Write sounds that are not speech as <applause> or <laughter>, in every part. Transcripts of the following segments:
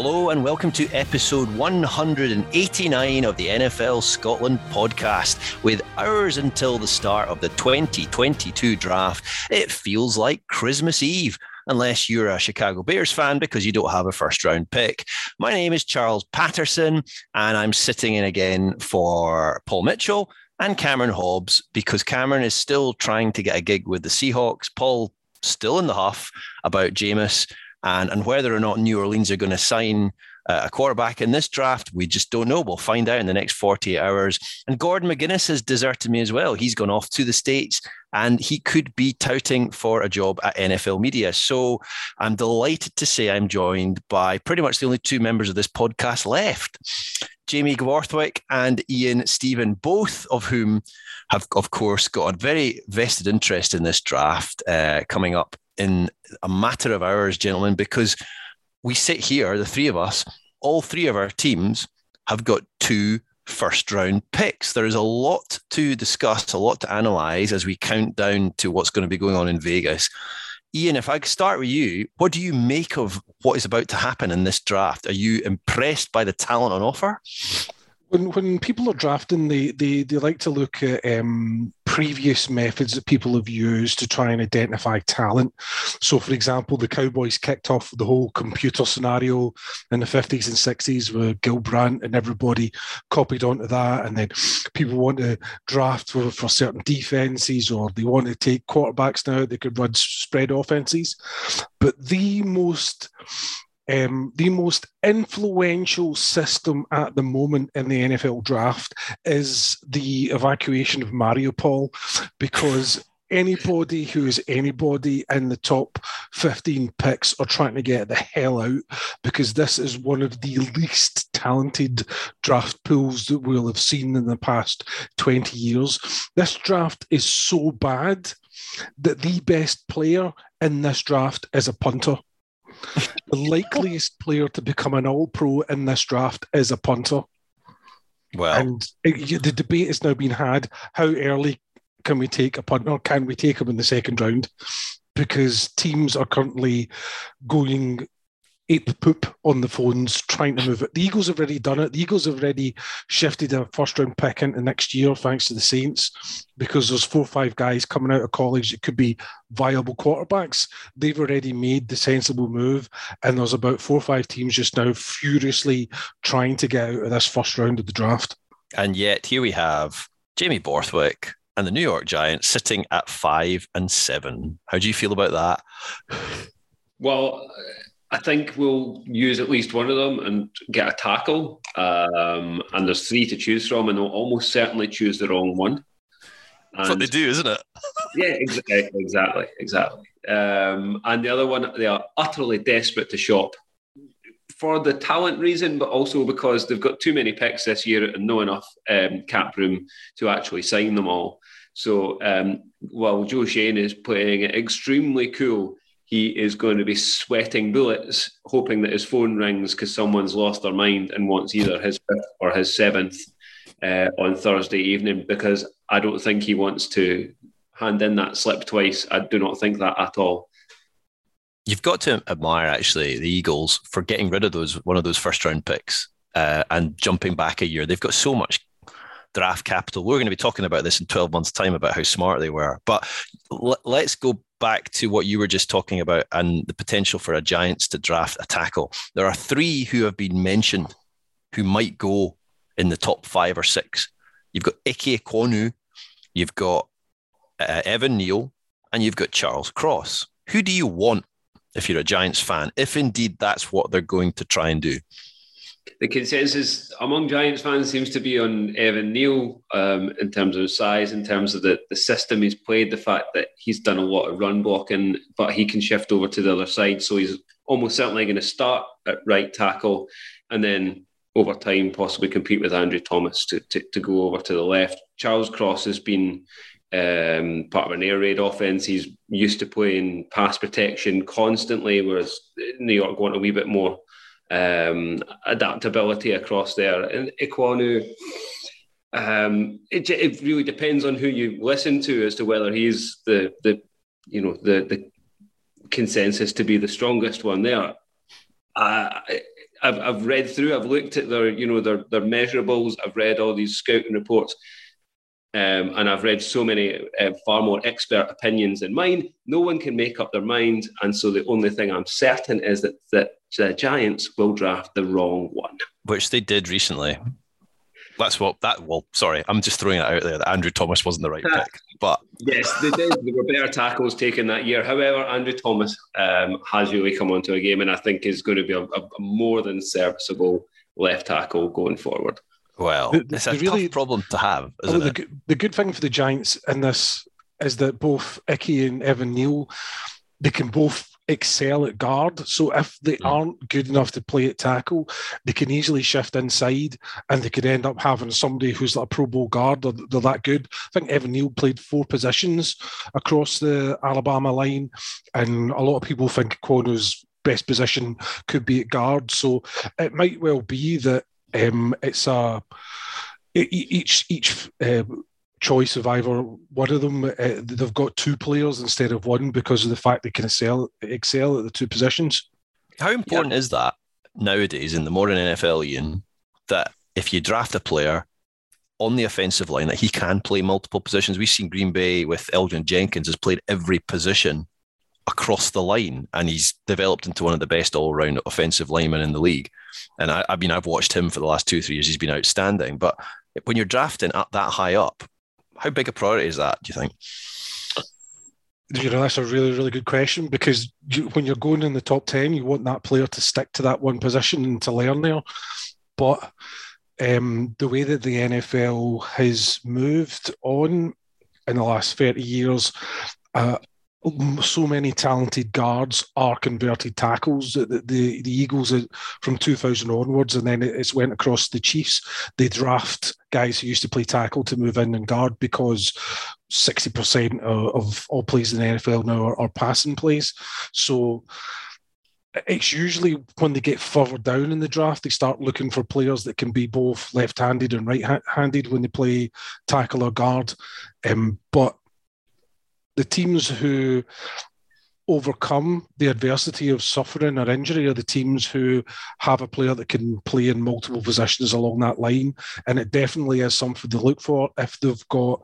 Hello and welcome to episode 189 of the NFL Scotland podcast. With hours until the start of the 2022 draft, it feels like Christmas Eve, unless you're a Chicago Bears fan because you don't have a first round pick. My name is Charles Patterson, and I'm sitting in again for Paul Mitchell and Cameron Hobbs because Cameron is still trying to get a gig with the Seahawks. Paul still in the huff about Jameis and, and whether or not New Orleans are going to sign uh, a quarterback in this draft, we just don't know. We'll find out in the next 48 hours. And Gordon McGuinness has deserted me as well. He's gone off to the States and he could be touting for a job at NFL Media. So I'm delighted to say I'm joined by pretty much the only two members of this podcast left. Jamie Borthwick and Ian Stephen, both of whom have, of course, got a very vested interest in this draft uh, coming up in a matter of hours, gentlemen, because we sit here, the three of us, all three of our teams have got two first round picks. There is a lot to discuss, a lot to analyze as we count down to what's going to be going on in Vegas. Ian, if I start with you, what do you make of what is about to happen in this draft? Are you impressed by the talent on offer? When when people are drafting, they they, they like to look at um, previous methods that people have used to try and identify talent. So, for example, the Cowboys kicked off the whole computer scenario in the fifties and sixties with Gil Brandt, and everybody copied onto that. And then people want to draft for, for certain defenses, or they want to take quarterbacks now they could run spread offenses. But the most um, the most influential system at the moment in the NFL draft is the evacuation of Mariupol because anybody who is anybody in the top 15 picks are trying to get the hell out because this is one of the least talented draft pools that we'll have seen in the past 20 years. This draft is so bad that the best player in this draft is a punter the likeliest player to become an All Pro in this draft is a punter. Well, and it, the debate is now being had: how early can we take a punter? Or can we take him in the second round? Because teams are currently going ape poop on the phones trying to move it. The Eagles have already done it. The Eagles have already shifted a first round pick into next year thanks to the Saints because there's four or five guys coming out of college that could be viable quarterbacks. They've already made the sensible move, and there's about four or five teams just now furiously trying to get out of this first round of the draft. And yet here we have Jamie Borthwick and the New York Giants sitting at five and seven. How do you feel about that? Well, I think we'll use at least one of them and get a tackle. Um, and there's three to choose from, and they'll almost certainly choose the wrong one. And, That's what they do, isn't it? <laughs> yeah, ex- exactly, exactly. Um, and the other one, they are utterly desperate to shop for the talent reason, but also because they've got too many picks this year and no enough um, cap room to actually sign them all. So um, while Joe Schoen is playing it extremely cool, he is going to be sweating bullets, hoping that his phone rings because someone's lost their mind and wants either his fifth or his seventh uh, on Thursday evening. Because I don't think he wants to hand in that slip twice. I do not think that at all. You've got to admire actually the Eagles for getting rid of those one of those first round picks uh, and jumping back a year. They've got so much draft capital. We're going to be talking about this in 12 months' time about how smart they were. But l- let's go back to what you were just talking about and the potential for a Giants to draft a tackle. There are three who have been mentioned who might go in the top five or six. You've got Ike Ekwonu, you've got uh, Evan Neal, and you've got Charles Cross. Who do you want if you're a Giants fan, if indeed that's what they're going to try and do? The consensus among Giants fans seems to be on Evan Neal um, in terms of size, in terms of the, the system he's played, the fact that he's done a lot of run blocking, but he can shift over to the other side. So he's almost certainly going to start at right tackle and then over time possibly compete with Andrew Thomas to, to, to go over to the left. Charles Cross has been um, part of an air raid offense. He's used to playing pass protection constantly, whereas New York want a wee bit more um, adaptability across there. And Ekwonu, um, it, it really depends on who you listen to as to whether he's the the you know the the consensus to be the strongest one there. I've, I've read through, I've looked at their, you know, their, their measurables. I've read all these scouting reports. Um, and I've read so many uh, far more expert opinions than mine. No one can make up their mind, and so the only thing I'm certain is that that the Giants will draft the wrong one, which they did recently. That's what that. Well, sorry, I'm just throwing it out there that Andrew Thomas wasn't the right pick, but yes, they did. there were better tackles taken that year. However, Andrew Thomas um, has really come onto a game, and I think is going to be a, a more than serviceable left tackle going forward. Well, the, the, it's a really, tough problem to have, the, it? The good thing for the Giants in this is that both Ickey and Evan Neal, they can both excel at guard. So if they mm. aren't good enough to play at tackle, they can easily shift inside and they could end up having somebody who's like a Pro Bowl guard. They're, they're that good. I think Evan Neal played four positions across the Alabama line, and a lot of people think Quano's best position could be at guard. So it might well be that um, it's a each each uh, choice of either one of them. Uh, they've got two players instead of one because of the fact they can excel excel at the two positions. How important yeah. is that nowadays in the modern NFL, Ian? That if you draft a player on the offensive line, that he can play multiple positions. We've seen Green Bay with Elgton Jenkins has played every position across the line, and he's developed into one of the best all-round offensive linemen in the league. And I, I mean, I've watched him for the last two, three years. He's been outstanding. But when you're drafting up that high up, how big a priority is that? Do you think? You know, that's a really, really good question because you, when you're going in the top 10, you want that player to stick to that one position and to learn there. But um, the way that the NFL has moved on in the last 30 years, uh, so many talented guards are converted tackles. The, the, the Eagles from 2000 onwards, and then it's went across the Chiefs. They draft guys who used to play tackle to move in and guard because 60% of, of all plays in the NFL now are, are passing plays. So it's usually when they get further down in the draft, they start looking for players that can be both left-handed and right-handed when they play tackle or guard. Um, but the teams who overcome the adversity of suffering or injury are the teams who have a player that can play in multiple positions along that line. And it definitely is something to look for if they've got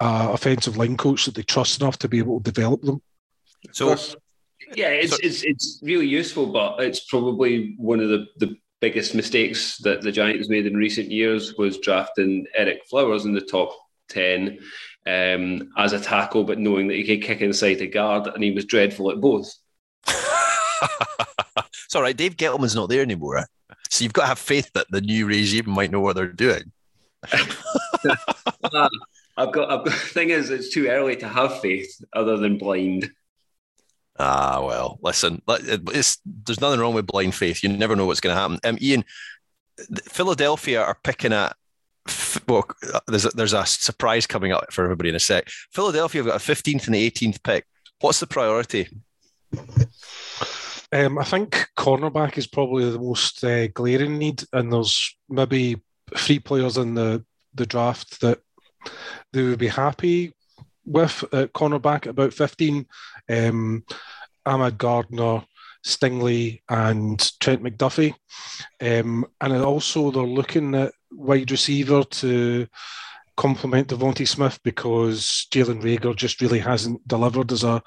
an offensive line coach that they trust enough to be able to develop them. So, yeah, it's, it's, it's really useful, but it's probably one of the, the biggest mistakes that the Giants made in recent years was drafting Ereck Flowers in the top 10 um, as a tackle, but knowing that he could kick inside the guard, and he was dreadful at both. it's all right. Dave Gettleman's not there anymore, so you've got to have faith that the new regime might know what they're doing. uh, <laughs> I've got. I've got. <laughs> Thing is, it's too early to have faith, other than blind. Ah, well, listen, there's nothing wrong with blind faith. You never know what's going to happen. Um, Ian, Philadelphia are picking at well, there's a, there's a surprise coming up for everybody in a sec. Philadelphia have got a 15th and the 18th pick. What's the priority? Um, I think cornerback is probably the most uh, glaring need, and there's maybe three players in the, the draft that they would be happy with at cornerback about 15. Um, Ahmad Gardner, Stingley, and Trent McDuffie. Um, and also, they're looking at wide receiver to complement DeVonta Smith because Jalen Reagor just really hasn't delivered as a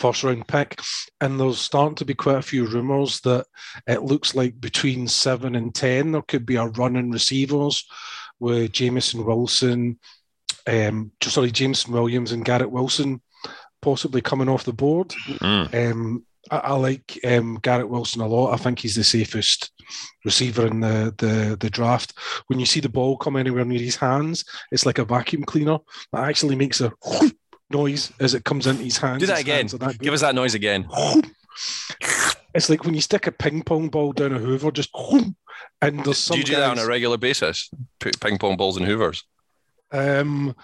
first round pick. And there's starting to be quite a few rumours that it looks like between seven and 10, there could be a run in receivers with Jameson Wilson, um, sorry, Jameson Williams and Garrett Wilson possibly coming off the board. Mm. Um, I, I like um, Garrett Wilson a lot. I think he's the safest receiver in the, the the draft. When you see the ball come anywhere near his hands, it's like a vacuum cleaner that actually makes a <laughs> noise as it comes into his hands. Do that again. That Give us that noise again. <laughs> It's like when you stick a ping pong ball down a Hoover, just <laughs> and there's some. Do you do guys, that on a regular basis? Put ping pong balls in Hoovers. Um,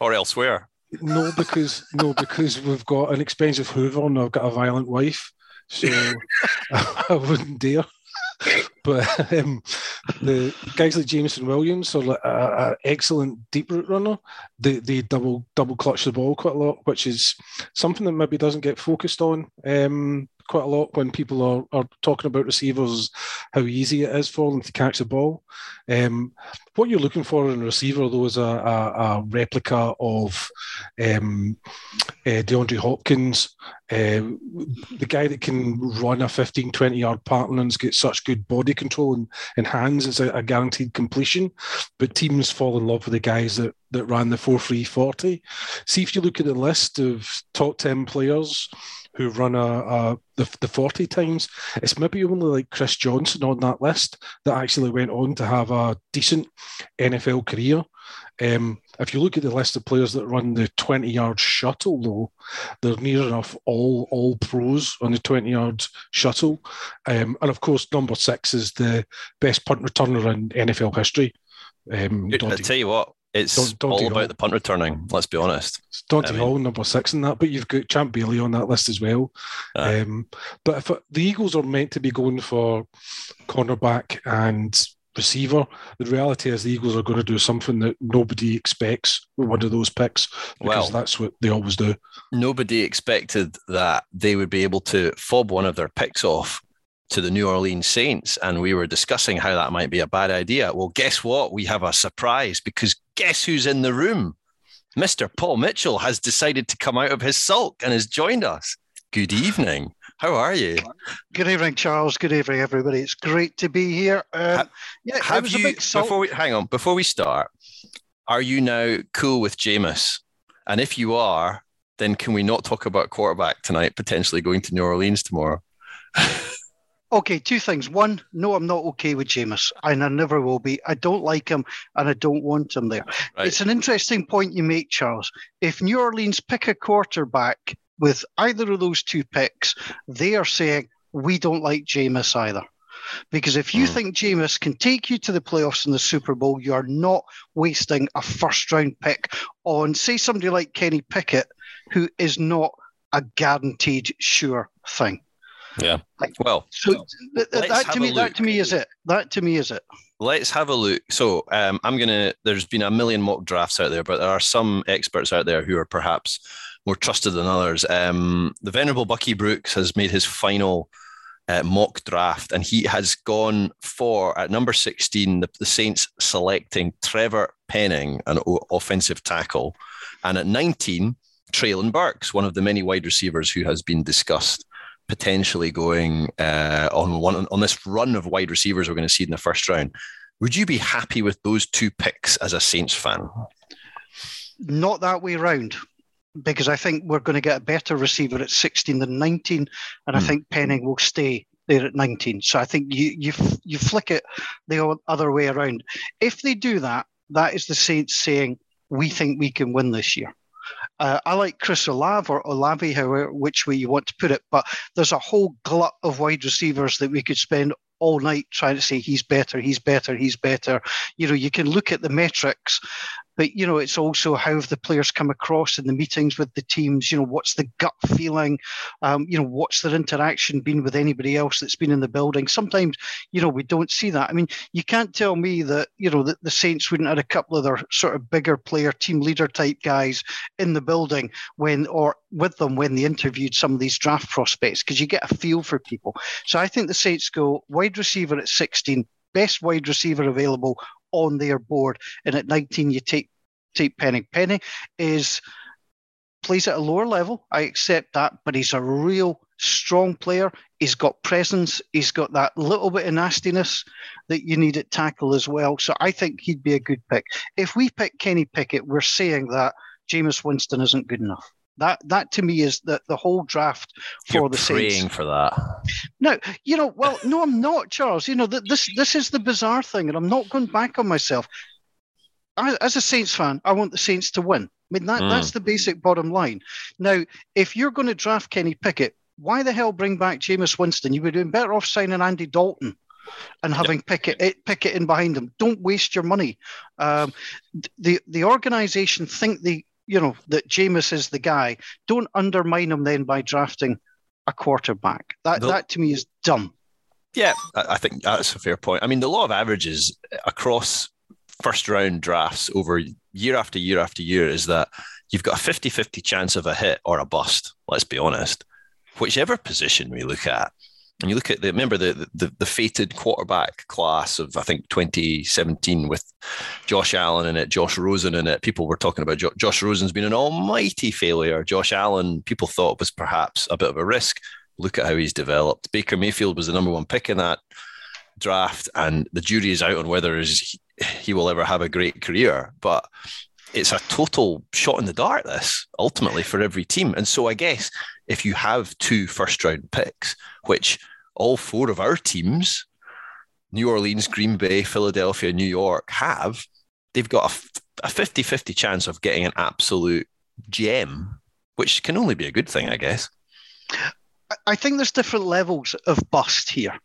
or elsewhere. No, because no, because we've got an expensive Hoover and I've got a violent wife, so <laughs> I wouldn't dare. But um, the guys like Jameson Williams are like an excellent deep route runner. They they double double clutch the ball quite a lot, which is something that maybe doesn't get focused on um, quite a lot when people are, are talking about receivers, how easy it is for them to catch the ball. Um, what you're looking for in a receiver, though, is a, a, a replica of um, uh, DeAndre Hopkins, uh, the guy that can run a 15, 20 yard pattern and get such good body control and, and hands. It's a, a guaranteed completion. But teams fall in love with the guys that, that ran the 4 3 40. See if you look at the list of top 10 players who run a, a the, the 40 times, it's maybe only like Chris Johnson on that list that actually went on to have a decent NFL career. Um, if you look at the list of players that run the 20 yard shuttle, though, they're near enough all all pros on the 20 yard shuttle. Um, and of course, number six is the best punt returner in NFL history. Um, I tell you what, it's Dante all about Hall. the punt returning. Let's be honest. It's Dante I mean, Hall, number six in that, but you've got Champ Bailey on that list as well. Uh, um, but if it, the Eagles are meant to be going for cornerback and receiver, the reality is the Eagles are going to do something that nobody expects with one of those picks because well, that's what they always do. Nobody expected that they would be able to fob one of their picks off to the New Orleans Saints, and we were discussing how that might be a bad idea. Well, guess what? We have a surprise because guess who's in the room? Mr. Paul Mitchell has decided to come out of his sulk and has joined us. Good evening. How are you? Good evening, Charles. Good evening, everybody. It's great to be here. Um, yeah, have you before we hang on before we start? Are you now cool with Jameis? And if you are, then can we not talk about quarterback tonight? Potentially going to New Orleans tomorrow. <laughs> Okay, two things. One, no, I'm not okay with Jameis, and I never will be. I don't like him, and I don't want him there. Right. It's an interesting point you make, Charles. If New Orleans pick a quarterback with either of those two picks, they are saying we don't like Jameis either. Because if you mm. think Jameis can take you to the playoffs in the Super Bowl, you are not wasting a first round pick on, say, somebody like Kenny Pickett, who is not a guaranteed sure thing. Yeah. Well, so th- that to me, that to me is it. That to me is it. Let's have a look. So um, I'm gonna. There's been a million mock drafts out there, but there are some experts out there who are perhaps more trusted than others. Um, the venerable Bucky Brooks has made his final uh, mock draft, and he has gone for at number 16 the, the Saints selecting Trevor Penning, an o- offensive tackle, and at 19 Treylon Burks, one of the many wide receivers who has been discussed potentially going uh, on one on this run of wide receivers we're going to see in the first round. Would you be happy with those two picks as a Saints fan? Not that way round, because I think we're going to get a better receiver at 16 than 19, and hmm. I think Penning will stay there at 19. So I think you you you flick it the other way around. If they do that, that is the Saints saying we think we can win this year. Uh, I like Chris Olave or Olave, however, which way you want to put it. But there's a whole glut of wide receivers that we could spend all night trying to say he's better, he's better, he's better. You know, you can look at the metrics but you know it's also how have the players come across in the meetings with the teams you know what's the gut feeling? Um, you know what's their interaction been with anybody else that's been in the building? Sometimes you know we don't see that. I mean you can't tell me that you know that the saints wouldn't have a couple of their sort of bigger player team leader type guys in the building when or with them when they interviewed some of these draft prospects because you get a feel for people. So i think the saints go wide receiver at 16 best wide receiver available on their board. And at 19, you take take Penning. Penning is plays at a lower level. I accept that, but he's a real strong player. He's got presence. He's got that little bit of nastiness that you need at tackle as well. So I think he'd be a good pick. If we pick Kenny Pickett, we're saying that Jameis Winston isn't good enough. That that to me is the, the whole draft for You're the praying Saints. for that. No, you know, well, no, I'm not, Charles. You know, this this is the bizarre thing, and I'm not going back on myself. as a Saints fan, I want the Saints to win. I mean, that, mm. that's the basic bottom line. Now, if you're going to draft Kenny Pickett, why the hell bring back Jameis Winston? You would be doing better off signing Andy Dalton and having yep. Pickett Pickett in behind him. Don't waste your money. Um, the the organization think they you know that Jameis is the guy. Don't undermine him then by drafting a quarterback. That that to me is dumb. Yeah, I think that's a fair point. I mean, the law of averages across first round drafts over year after year after year is that you've got a 50 50 chance of a hit or a bust. Let's be honest. whichever position we look at, and you look at the remember the, the the fated quarterback class of I think 2017 with Josh Allen in it, Josh Rosen in it. People were talking about jo- Josh Rosen's been an almighty failure. Josh Allen, people thought was perhaps a bit of a risk. Look at how he's developed. Baker Mayfield was the number one pick in that draft, and the jury is out on whether he will ever have a great career. But it's a total shot in the dark. This ultimately for every team, and so I guess if you have two first round picks, which all four of our teams, New Orleans, Green Bay, Philadelphia, New York, have, they've got a 50 50 chance of getting an absolute gem, which can only be a good thing, I guess. I think there's different levels of bust here.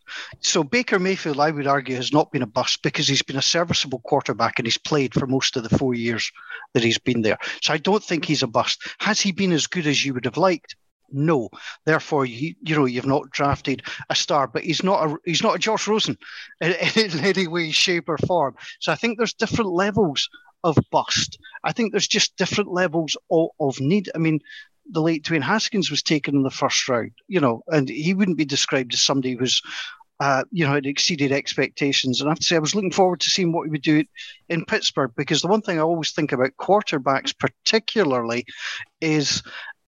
So Baker Mayfield, I would argue, has not been a bust because he's been a serviceable quarterback and he's played for most of the four years that he's been there. So I don't think he's a bust. Has he been as good as you would have liked? No. Therefore, you, you know you've not drafted a star, but he's not a he's not a Josh Rosen <laughs> in, in any way, shape, or form. So I think there's different levels of bust. I think there's just different levels of, of need. I mean, the late Dwayne Haskins was taken in the first round, you know, and he wouldn't be described as somebody who's, uh, you know, had exceeded expectations. And I have to say, I was looking forward to seeing what he would do in Pittsburgh because the one thing I always think about quarterbacks, particularly, is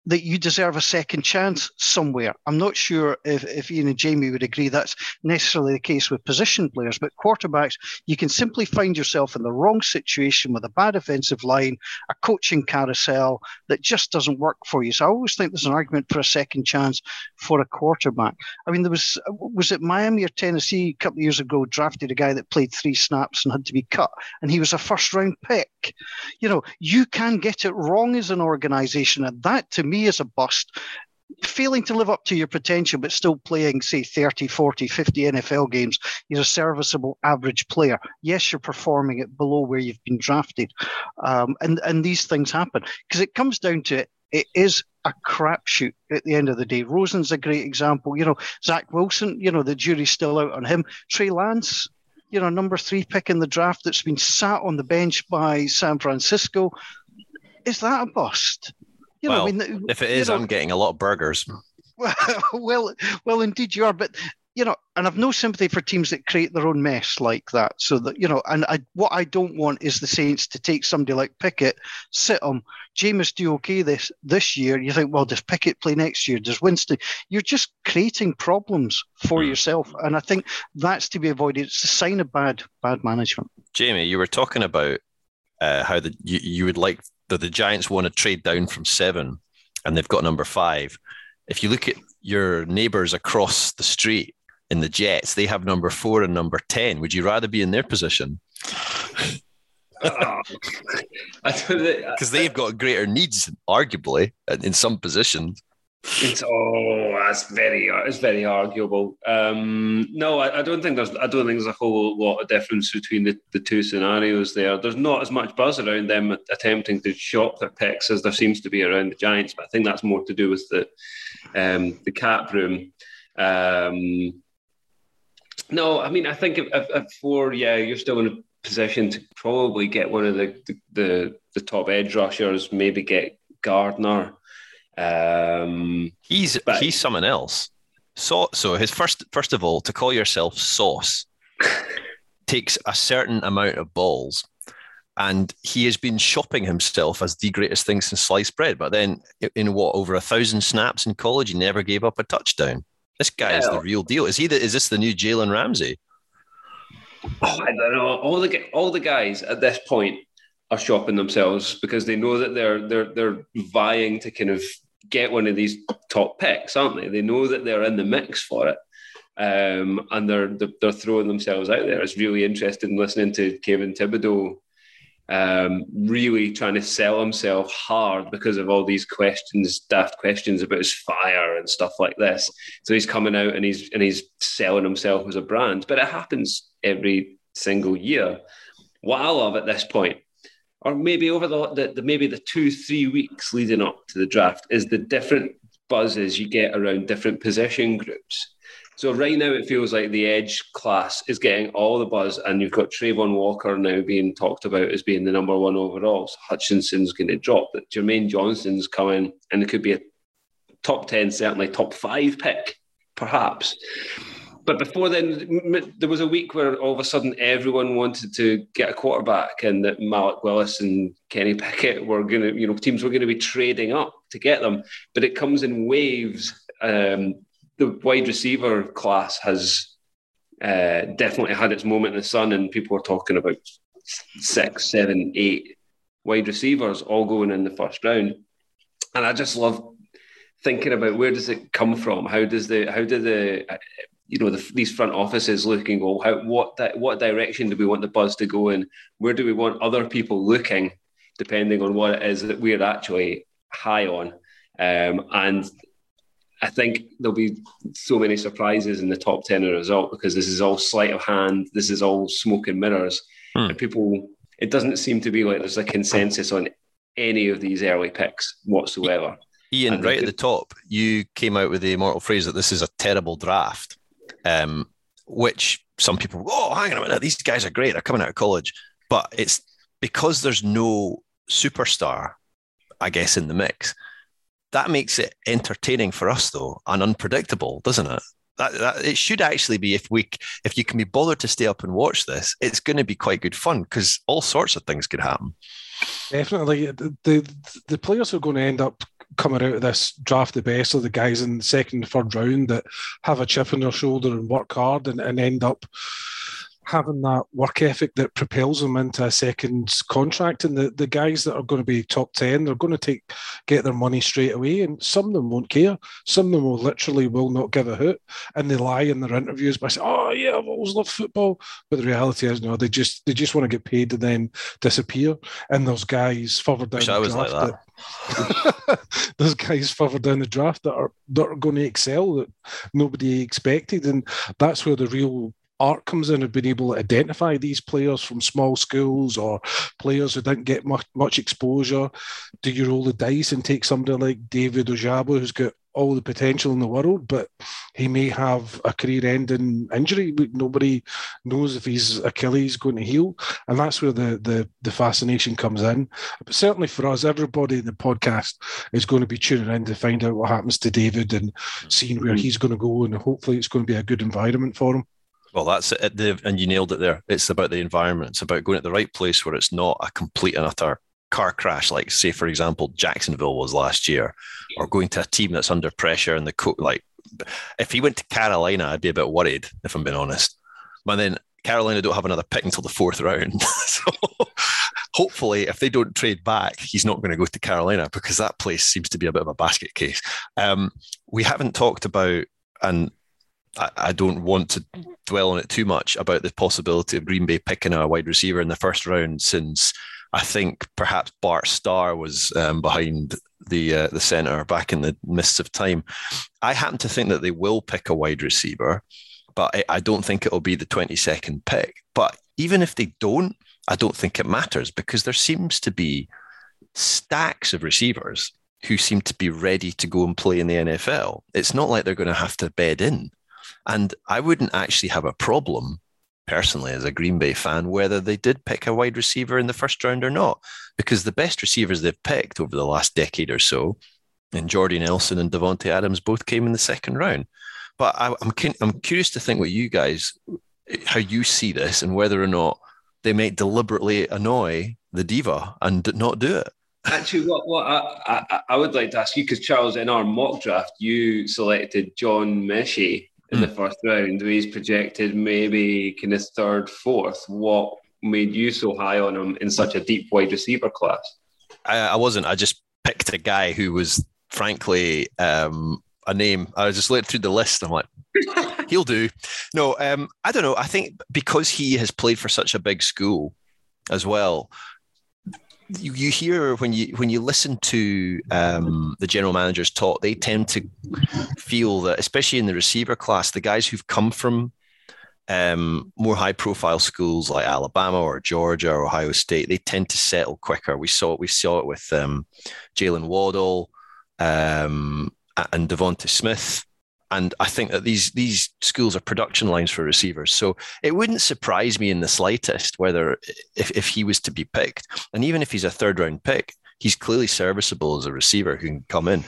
that you deserve a second chance somewhere. I'm not sure if, if Ian and Jamie would agree that's necessarily the case with position players, but quarterbacks, you can simply find yourself in the wrong situation with a bad offensive line, a coaching carousel that just doesn't work for you. So I always think there's an argument for a second chance for a quarterback. I mean, there was, was it Miami or Tennessee a couple of years ago drafted a guy that played three snaps and had to be cut, and he was a first round pick. You know, you can get it wrong as an organization, and that to me me as a bust failing to live up to your potential, but still playing, say, 30, 40, 50 NFL games, you're a serviceable average player. Yes, you're performing it below where you've been drafted. Um, and, and these things happen because it comes down to it. It is a crapshoot at the end of the day. Rosen's a great example. You know, Zach Wilson, you know, the jury's still out on him. Trey Lance, you know, number three pick in the draft that's been sat on the bench by San Francisco. Is that a bust? You know, well, I mean, if it is, know, I'm getting a lot of burgers. <laughs> well, well, indeed you are. But you know, and I've no sympathy for teams that create their own mess like that. So that you know, and I, what I don't want is the Saints to take somebody like Pickett, sit them. Jameis do okay this this year. You think, well, does Pickett play next year? Does Winston? You're just creating problems for mm. yourself, and I think that's to be avoided. It's a sign of bad bad management. Jamie, you were talking about uh, how the you, you would like that the Giants want to trade down from seven and they've got number five. If you look at your neighbors across the street in the Jets, they have number four and number 10. Would you rather be in their position? <laughs> Because <laughs> they've got greater needs, arguably, in some positions. It's oh, that's very it's very arguable. Um, no, I, I, don't think there's I don't think there's a whole lot of difference between the, the two scenarios there. There's not as much buzz around them attempting to shop their picks as there seems to be around the Giants, but I think that's more to do with the um, the cap room. Um, no, I mean I think if, if, if for yeah, you're still in a position to probably get one of the the, the, the top edge rushers, maybe get Gardner. Um, he's but, he's someone else. So so his first first of all to call yourself sauce <laughs> takes a certain amount of balls. And he has been shopping himself as the greatest thing since sliced bread. But then, in what over a thousand snaps in college, he never gave up a touchdown. This guy yeah. is the real deal. Is he? The, is this the new Jalen Ramsey? Oh, I don't know. All the all the guys at this point are shopping themselves because they know that they're they're they're vying to kind of get one of these top picks, aren't they? They know that they're in the mix for it. Um, and they're, they're throwing themselves out there. It's really interesting listening to Kayvon Thibodeaux um, really trying to sell himself hard because of all these questions, daft questions about his fire and stuff like this. So he's coming out and he's and he's selling himself as a brand. But it happens every single year. What I love at this point or maybe over the, the, the, maybe the two three weeks leading up to the draft is the different buzzes you get around different position groups. So right now it feels like the edge class is getting all the buzz, and you've got Travon Walker now being talked about as being the number one overall. So Hutchinson's going to drop, that Jermaine Johnson's coming, and it could be a top 10, certainly top five pick, perhaps. But before then, there was a week where all of a sudden everyone wanted to get a quarterback, and that Malik Willis and Kenny <laughs> Pickett were going to, you know, teams were going to be trading up to get them. But it comes in waves. Um, the wide receiver class has uh, definitely had its moment in the sun, and people are talking about six, seven, eight wide receivers all going in the first round. And I just love thinking about where does it come from? How does the how do the you know the, these front offices looking go? How what what direction do we want the buzz to go in? Where do we want other people looking? Depending on what it is that we're actually high on, um, and I think there'll be so many surprises in the top 10 as a result because this is all sleight of hand. This is all smoke and mirrors. Hmm. And people, it doesn't seem to be like there's a consensus on any of these early picks whatsoever. Ian, right at the top, you came out with the immortal phrase that this is a terrible draft, um, which some people, oh, hang on a minute, these guys are great. They're coming out of college. But it's because there's no superstar, I guess, in the mix that makes it entertaining for us though and unpredictable, doesn't it? That, that, it should actually be if we if you can be bothered to stay up and watch this, it's going to be quite good fun because all sorts of things could happen. Definitely, the the players are going to end up coming out of this draft the best are the guys in the second and third round that have a chip on their shoulder and work hard and, and end up having that work ethic that propels them into a second contract. And the, the guys that are going to be top 10, they're going to take get their money straight away. And some of them won't care. Some of them will literally will not give a hoot. And they lie in their interviews by saying, Oh yeah, I've always loved football. But the reality is no, they just they just want to get paid and then disappear. And those guys further down Wish the draft like that. that <laughs> those guys further down the draft that are that are going to excel that nobody expected. And that's where the real art comes in of being able to identify these players from small schools or players who didn't get much, much exposure. Do you roll the dice and take somebody like David Ojabo, who's got all the potential in the world, but he may have a career-ending injury. Nobody knows if his Achilles going to heal, and that's where the, the the fascination comes in. But certainly for us, everybody in the podcast is going to be tuning in to find out what happens to David and seeing where mm-hmm. he's going to go, and hopefully it's going to be a good environment for him. Well, that's it. And you nailed it there. It's about the environment. It's about going at the right place where it's not a complete and utter car crash, like say, for example, Jacksonville was last year, or going to a team that's under pressure and the co- like. If he went to Carolina, I'd be a bit worried, if I'm being honest. But then Carolina don't have another pick until the fourth round, <laughs> so hopefully, if they don't trade back, he's not going to go to Carolina because that place seems to be a bit of a basket case. Um, we haven't talked about and I, don't want to dwell on it too much about the possibility of Green Bay picking a wide receiver in the first round since I think perhaps Bart Starr was um, behind the uh, the center back in the mists of time. I happen to think that they will pick a wide receiver, but I, I don't think it'll be the 22nd pick. But even if they don't, I don't think it matters because there seems to be stacks of receivers who seem to be ready to go and play in the NFL. It's not like they're going to have to bed in. And I wouldn't actually have a problem personally as a Green Bay fan whether they did pick a wide receiver in the first round or not, because the best receivers they've picked over the last decade or so, and Jordy Nelson and Davante Adams both came in the second round. But I, am I'm, curious to think what you guys, how you see this, and whether or not they may deliberately annoy the diva and not do it. Actually, what, what I, I, I would like to ask you, because Charles, in our mock draft, you selected John Metchie in mm. the first round. Where he's projected maybe kind of third, fourth. What made you so high on him in such a deep wide receiver class? I, I wasn't. I just picked a guy who was frankly um, a name. I was just looked through the list. I'm like, <laughs> he'll do. No, um, I don't know. I think because he has played for such a big school as well, you, you hear when you when you listen to um, the general managers talk, they tend to feel that, especially in the receiver class, the guys who've come from um, more high profile schools like Alabama or Georgia or Ohio State, they tend to settle quicker. We saw it. We saw it with um, Jaylen Waddle um, and Devonta Smith and I think that these these schools are production lines for receivers. So it wouldn't surprise me in the slightest whether if, if he was to be picked, and even if he's a third round pick, he's clearly serviceable as a receiver who can come in.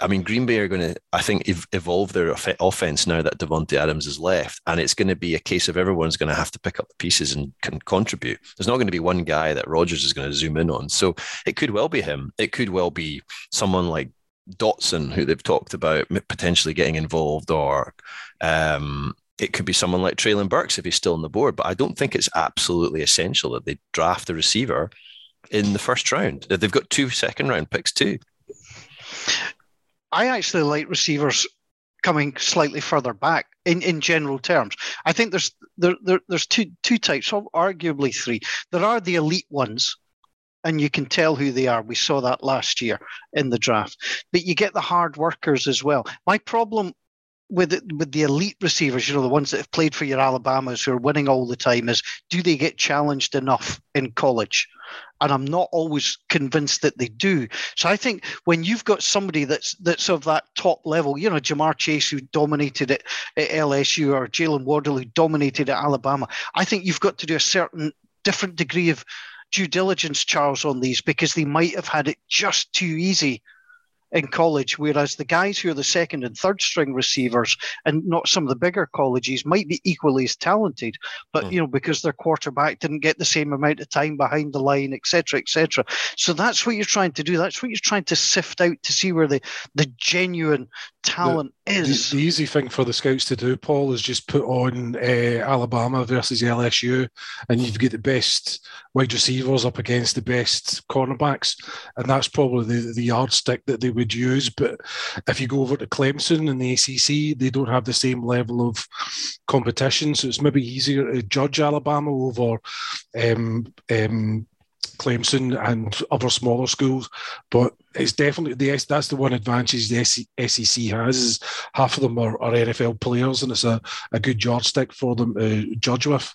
I mean, Green Bay are going to, I think, evolve their offense now that Davante Adams is left, and it's going to be a case of everyone's going to have to pick up the pieces and can contribute. There's not going to be one guy that Rodgers is going to zoom in on, so it could well be him. It could well be someone like Dotson, who they've talked about potentially getting involved, or um, it could be someone like Treylon Burks if he's still on the board. But I don't think it's absolutely essential that they draft a receiver in the first round. They've got two second round picks too. I actually like receivers coming slightly further back in, in general terms. I think there's there, there there's two two types, arguably three. There are the elite ones, and you can tell who they are. We saw that last year in the draft. But you get the hard workers as well. My problem with with the elite receivers, you know, the ones that have played for your Alabamas who are winning all the time, is do they get challenged enough in college? And I'm not always convinced that they do. So I think when you've got somebody that's that's of that top level, you know, Ja'Marr Chase who dominated it at LSU or Jaylen Waddle who dominated at Alabama, I think you've got to do a certain different degree of due diligence, Charles, on these because they might have had it just too easy in college, whereas the guys who are the second and third string receivers and not some of the bigger colleges might be equally as talented, but mm. you know because their quarterback didn't get the same amount of time behind the line, etc., etc. So that's what you're trying to do. That's what you're trying to sift out to see where the the genuine talent the, is. The, the, easy thing for the scouts to do, Paul, is just put on uh, Alabama versus LSU, and you've got the best wide receivers up against the best cornerbacks, and that's probably the, the yardstick that they would use. But if you go over to Clemson and the ACC, they don't have the same level of competition, so it's maybe easier to judge Alabama over um, um, Clemson and other smaller schools. But it's definitely the that's the one advantage the SEC has is half of them are, are NFL players, and it's a, a good yardstick for them to judge with.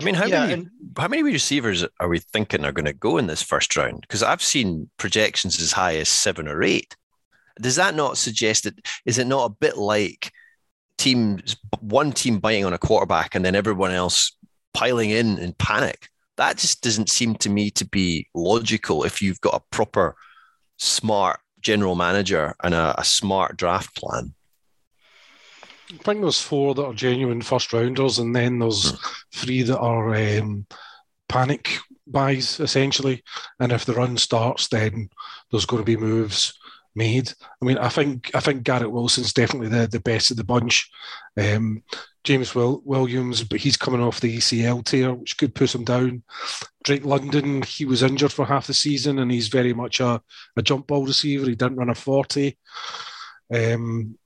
I mean, how yeah, many and, how many receivers are we thinking are going to go in this first round? Because I've seen projections as high as seven or eight. Does that not suggest that? Is it not a bit like teams, one team biting on a quarterback and then everyone else piling in in panic? That just doesn't seem to me to be logical if you've got a proper, smart general manager and a, a smart draft plan. I think there's four that are genuine first rounders, and then there's hmm. Three that are um, panic buys essentially. And if the run starts, then there's going to be moves made. I mean, I think I think Garrett Wilson's definitely the, the best of the bunch. Um, James Will, Williams, but he's coming off the ACL tear, which could push him down. Drake London, he was injured for half the season, and he's very much a, a jump ball receiver. He didn't run a forty. Um,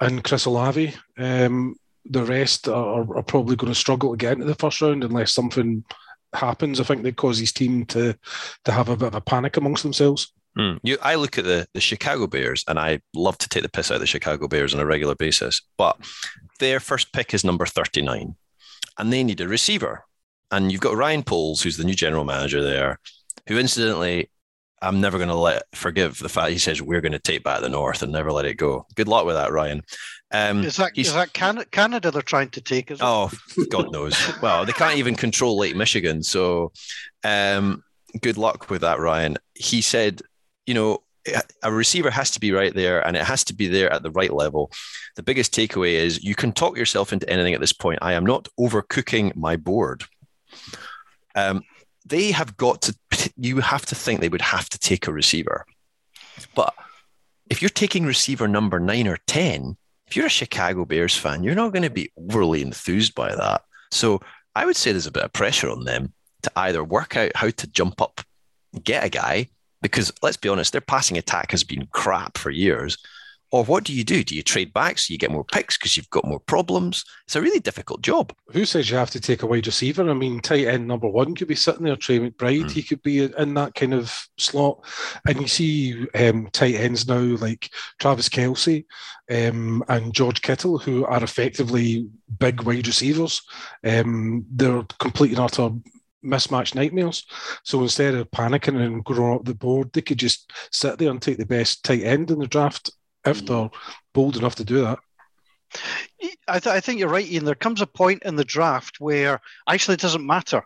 and Chris Olave. Um, the rest are, are, probably going to struggle to get into the first round unless something happens. I think they cause his team to to have a bit of a panic amongst themselves. Mm. You, I look at the the Chicago Bears, and I love to take the piss out of the Chicago Bears on a regular basis. But their first pick is number thirty nine, and they need a receiver. And you've got Ryan Poles, who's the new general manager there, who incidentally I'm never going to let forgive the fact he says we're going to take back the North and never let it go. Good luck with that, Ryan. Um, is that is that Canada, Canada they're trying to take? Is oh, God knows. well, they can't even control Lake Michigan, so um, good luck with that, Ryan. He said, you know, a receiver has to be right there, and it has to be there at the right level. The biggest takeaway is you can talk yourself into anything at this point. I am not overcooking my board. Um, they have got to, you have to think they would have to take a receiver. But if you're taking receiver number nine or 10, if you're a Chicago Bears fan, you're not going to be overly enthused by that. So I would say there's a bit of pressure on them to either work out how to jump up, get a guy, because let's be honest, their passing attack has been crap for years. Or what do you do? Do you trade back so you get more picks because you've got more problems? It's a really difficult job. Who says you have to take a wide receiver? I mean, tight end number one could be sitting there, Trey McBride. Mm. He could be in that kind of slot. And you see um, tight ends now like Travis Kelce um, and George Kittle, who are effectively big wide receivers. Um, they're complete and utter mismatched nightmares. So instead of panicking and growing up the board, they could just sit there and take the best tight end in the draft if they're bold enough to do that. I, th- I, think you're right, Ian. There comes a point in the draft where actually it doesn't matter.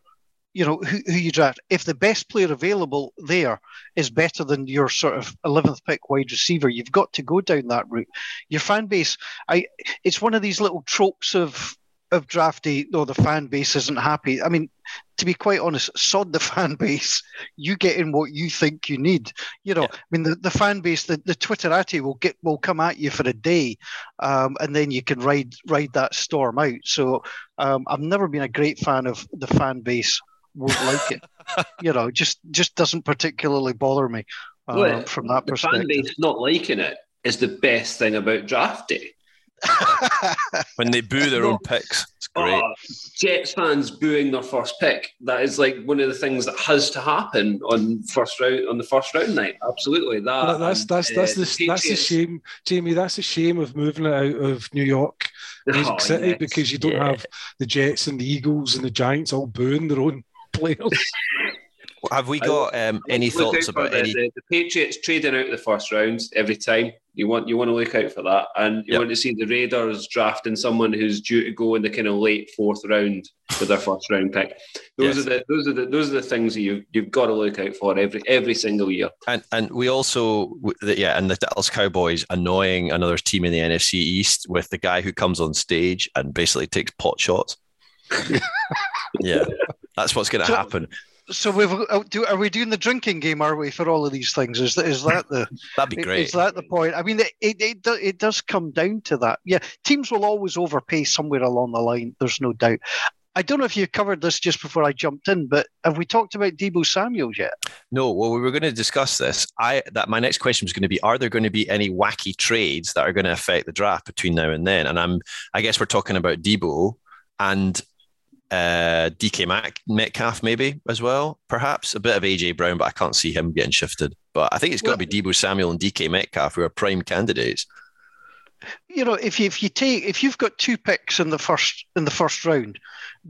you know who, who you draft. If the best player available there is better than your sort of eleventh pick wide receiver, you've got to go down that route. Your fan base, I, it's one of these little tropes of of drafty. No, the fan base isn't happy. I mean, to be quite honest, sod the <laughs> fan base. You get in what you think you need. You know, yeah. I mean, the, the fan base, the, the Twitterati will get will come at you for a day, um, and then you can ride ride that storm out. So um, I've never been a great fan of the fan base. Won't like it. <laughs> you know, just just doesn't particularly bother me um, well, from that the perspective. Fan base not liking it is the best thing about draft day <laughs> when they boo their own picks. It's great. Uh, Jets fans booing their first pick. That is like one of the things that has to happen on first round on the first round night. Absolutely. That well, that's that's that's uh, the, the that's the shame, Jamie. That's the shame of moving it out of New York, <laughs> Music oh, City, yes. because you don't yeah. have the Jets and the Eagles and the Giants all booing their own <laughs> players. Have we got um, any thoughts about the, any? The, the, Patriots trading out the first round every time. You want you want to look out for that, and you yep. want to see the Raiders drafting someone who's due to go in the kind of late fourth round with their first round pick. Those yes. are the those are the those are the things that you you've got to look out for every every single year. And and we also yeah, and the Dallas Cowboys annoying another team in the NFC East with the guy who comes on stage and basically takes pot shots. <laughs> yeah, that's what's going to so, happen so we've uh, do, are we doing the drinking game? Are we for all of these things? Is that is that the <laughs> that'd be great? Is that the point? I mean, it, it it, it does come down to that. Yeah, teams will always overpay somewhere along the line. There's no doubt. I don't know if you covered this just before I jumped in, but have we talked about Deebo Samuels yet? No. Well, we were going to discuss this. I that my next question was going to be: Are there going to be any wacky trades that are going to affect the draft between now and then? And I'm, I guess we're talking about Deebo, and uh, DK Mac, Metcalf maybe as well, perhaps a bit of AJ Brown, but I can't see him getting shifted. But I think it's got to be Deebo Samuel and DK Metcalf who are prime candidates you know, if you if you take if you've got two picks in the first in the first round,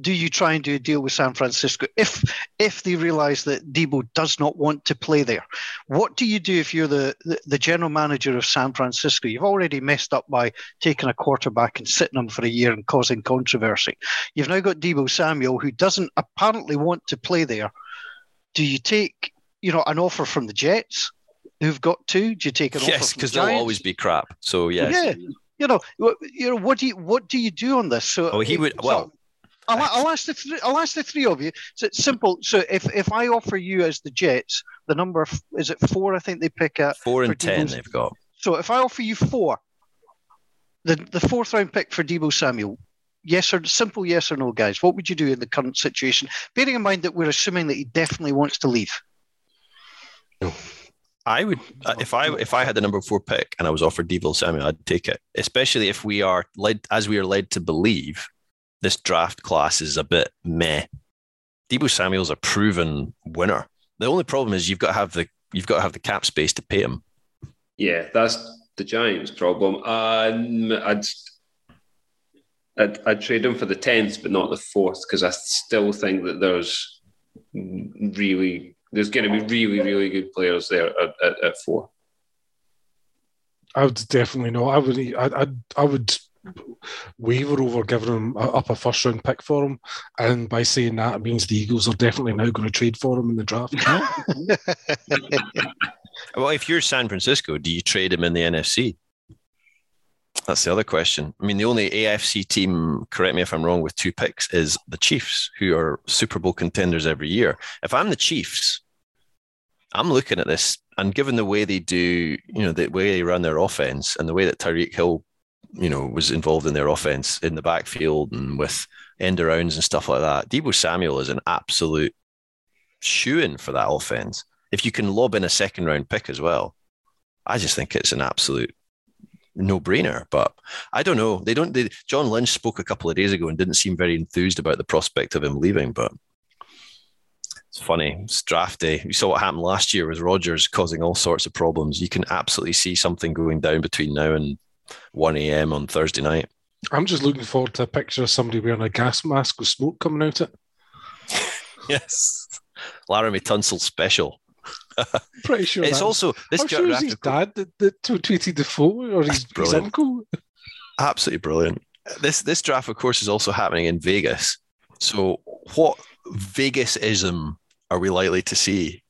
do you try and do a deal with San Francisco if if they realise that Deebo does not want to play there? What do you do if you're the, the, the general manager of San Francisco? You've already messed up by taking a quarterback and sitting him for a year and causing controversy. You've now got Deebo Samuel who doesn't apparently want to play there. Do you take you know an offer from the Jets? who've got two? Do you take an yes, because they'll always be crap. So yes. yeah, you know, you know, what do you what do you do on this? So, oh, he would well. I'll, I'll, ask the three, I'll ask the three of you. So it's simple. So if, if I offer you as the Jets, the number is it four? I think they pick at four and ten. They've got. So if I offer you four, the the fourth round pick for Deebo Samuel, yes or simple yes or no, guys. What would you do in the current situation? Bearing in mind that we're assuming that he definitely wants to leave. No. I would uh, if I if I had the number four pick and I was offered Deebo Samuel, I'd take it. Especially if we are led as we are led to believe this draft class is a bit meh. Deebo Samuel's a proven winner. The only problem is you've got to have the you've got to have the cap space to pay him. Yeah, that's the Giants' problem. Um, I'd, I'd I'd trade him for the tenth, but not the fourth, because I still think that there's really there's going to be really, really good players there at, at, at four. I would definitely know. I would. I, I, I would waver over giving him up a first round pick for him, and by saying that, it means the Eagles are definitely now going to trade for him in the draft. <laughs> well, if you're San Francisco, do you trade him in the NFC? That's the other question. I mean, the only AFC team, correct me if I'm wrong, with two picks is the Chiefs, who are Super Bowl contenders every year. If I'm the Chiefs, I'm looking at this, and given the way they do, you know, the way they run their offense and the way that Tyreek Hill, you know, was involved in their offense in the backfield and with end arounds and stuff like that, Deebo Samuel is an absolute shoe in for that offense. If you can lob in a second round pick as well, I just think it's an absolute no brainer. But I don't know. They don't. They, John Lynch spoke a couple of days ago and didn't seem very enthused about the prospect of him leaving. But it's funny. It's draft day. You saw what happened last year with Rodgers causing all sorts of problems. You can absolutely see something going down between now and 1 a.m. on Thursday night. I'm just looking forward to a picture of somebody wearing a gas mask with smoke coming out of it. <laughs> yes. Laremy Tunsil special. <laughs> Pretty sure it's also this. I'm sure his dad that, that tweeted the photo or his, his uncle. Absolutely brilliant. This this draft, of course, is also happening in Vegas. So what Vegasism are we likely to see?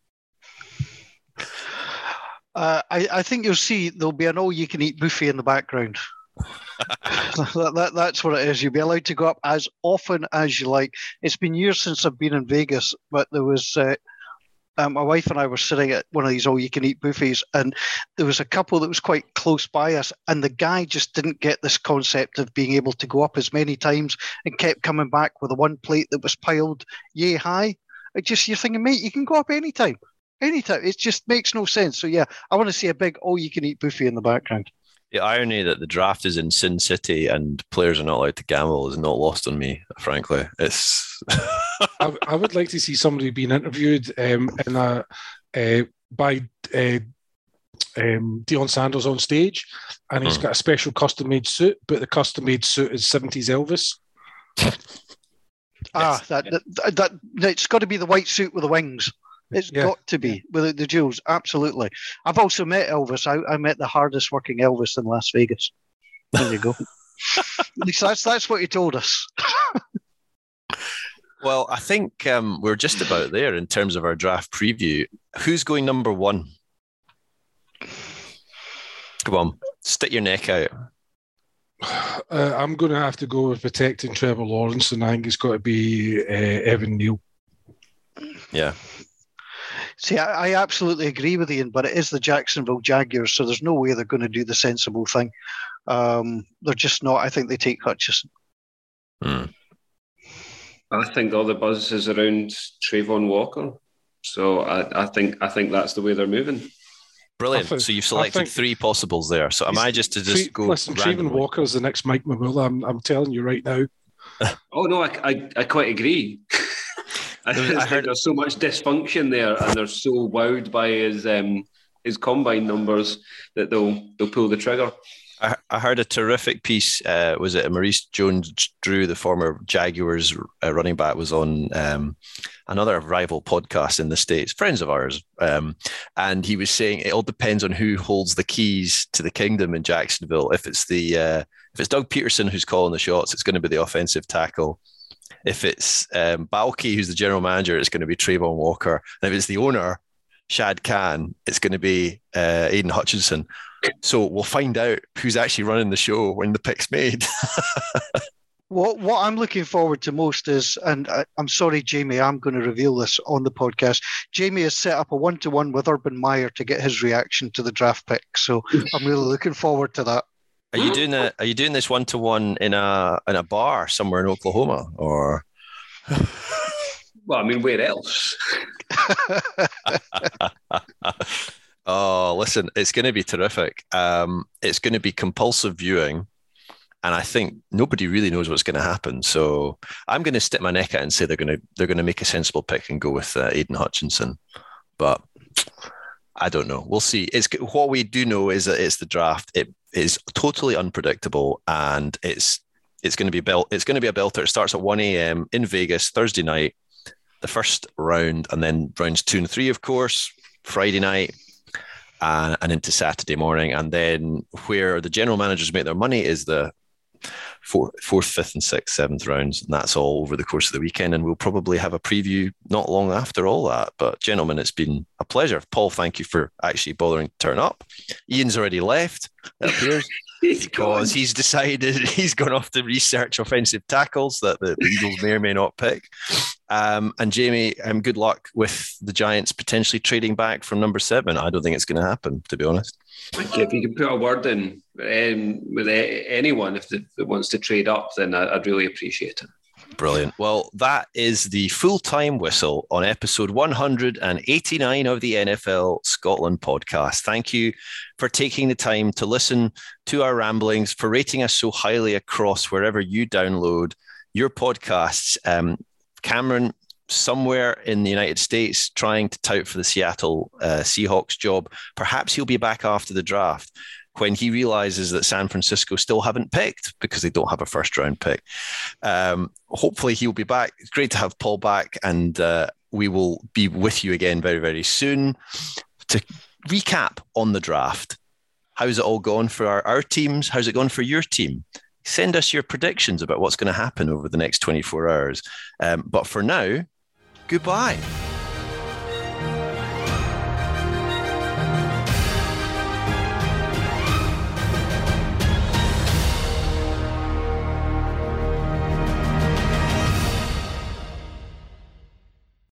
Uh, I, I think you'll see there'll be an all-you-can-eat buffet in the background. <laughs> that, that, that's what it is. You'll be allowed to go up as often as you like. It's been years since I've been in Vegas, but there was uh, um, my wife and I were sitting at one of these all-you-can-eat buffets, and there was a couple that was quite close by us, and the guy just didn't get this concept of being able to go up as many times, and kept coming back with a one plate that was piled yay high. It just you're thinking, mate, you can go up anytime. Anytime. It just makes no sense. So yeah, I want to see a big all you can eat buffet in the background. The irony that the draft is in Sin City and players are not allowed to gamble is not lost on me, frankly. It's <laughs> I, I, would like to see somebody being interviewed um, in a uh, by uh, um, Deion Sanders on stage, and he's hmm. got a special custom made suit, but the custom made suit is 70s Elvis. ah, that, that, that, that it's got to be the white suit with the wings. It's yeah. got to be with the jewels. Absolutely. I've also met Elvis. I, I met the hardest working Elvis in Las Vegas. There you go. <laughs> At least that's that's what he told us. <laughs> well, I think um, we're just about there in terms of our draft preview. Who's going number one? Come on, stick your neck out. <sighs> Uh, I'm going to have to go with protecting Trevor Lawrence, and I think it's got to be uh, Evan Neal. Yeah, See, I, I, absolutely agree with Ian, but it is the Jacksonville Jaguars, so there's no way they're going to do the sensible thing. Um, they're just not. I think they take Hutchinson. Hmm. I think all the buzz is around Travon Walker, so I, I, think I think that's the way they're moving. Brilliant. Think, so you've selected three possibles there. So am I just to just go? Listen, Travon Walker is the next Mike Mamula. I'm, I'm telling you right now. <laughs> oh no, I, I, I quite agree. <laughs> I, I heard there's so much dysfunction there, and they're so wowed by his um, his combine numbers that they'll they'll pull the trigger. I, I heard a terrific piece. Uh, was it Maurice Jones-Drew, the former Jaguars uh, running back, was on um, another rival podcast in the states, friends of ours, um, and he was saying it all depends on who holds the keys to the kingdom in Jacksonville. If it's the uh, if it's Doug Pederson who's calling the shots, it's going to be the offensive tackle. If it's um, Baalke, who's the general manager, it's going to be Travon Walker. And if it's the owner, Shad Khan, it's going to be uh, Aidan Hutchinson. So we'll find out who's actually running the show when the pick's made. <laughs> what what I'm looking forward to most is, and I, am sorry, Jamie, I'm going to reveal this on the podcast. Jamie has set up a one to one with Urban Meyer to get his reaction to the draft pick. So I'm really looking forward to that. Are you doing a, Are you doing this one to one in a in a bar somewhere in Oklahoma or? <laughs> well, I mean, where else? <laughs> oh, listen, it's going to be terrific. Um, it's going to be compulsive viewing, and I think nobody really knows what's going to happen. So I'm going to stick my neck out and say they're going to they're going to make a sensible pick and go with uh, Aidan Hutchinson, but. I don't know. We'll see. It's what we do know is that it's the draft. It is totally unpredictable, and it's it's going to be built It's going to be a belter. It starts at one a.m. in Vegas Thursday night, the first round, and then rounds two and three, of course, Friday night, uh, and into Saturday morning, and then where the general managers make their money is the fourth, fourth, fifth, and sixth, seventh rounds, and that's all over the course of the weekend. And we'll probably have a preview not long after all that. But gentlemen, it's been a pleasure. Paul, thank you for actually bothering to turn up. Ian's already left. It appears. <laughs> because he's decided <laughs> he's gone off to research offensive tackles that the Eagles may or may not pick. Um, and Jamie, um, good luck with the Giants potentially trading back from number seven. I don't think it's going to happen, to be honest. If you can put a word in um, with anyone if that wants to trade up, then I'd really appreciate it. Brilliant. Well, that is the full time whistle on episode 189 of the NFL Scotland podcast. Thank you for taking the time to listen to our ramblings, for rating us so highly across wherever you download your podcasts. Um, Cameron, somewhere in the United States, trying to tout for the Seattle uh, Seahawks job. Perhaps he'll be back after the draft when he realizes that San Francisco still haven't picked because they don't have a first round pick. Um, hopefully, he'll be back. It's great to have Paul back, and uh, we will be with you again very, very soon to recap on the draft. How's it all gone for our, our teams? How's it gone for your team? Send us your predictions about what's going to happen over the next 24 hours. Um, but for now, goodbye.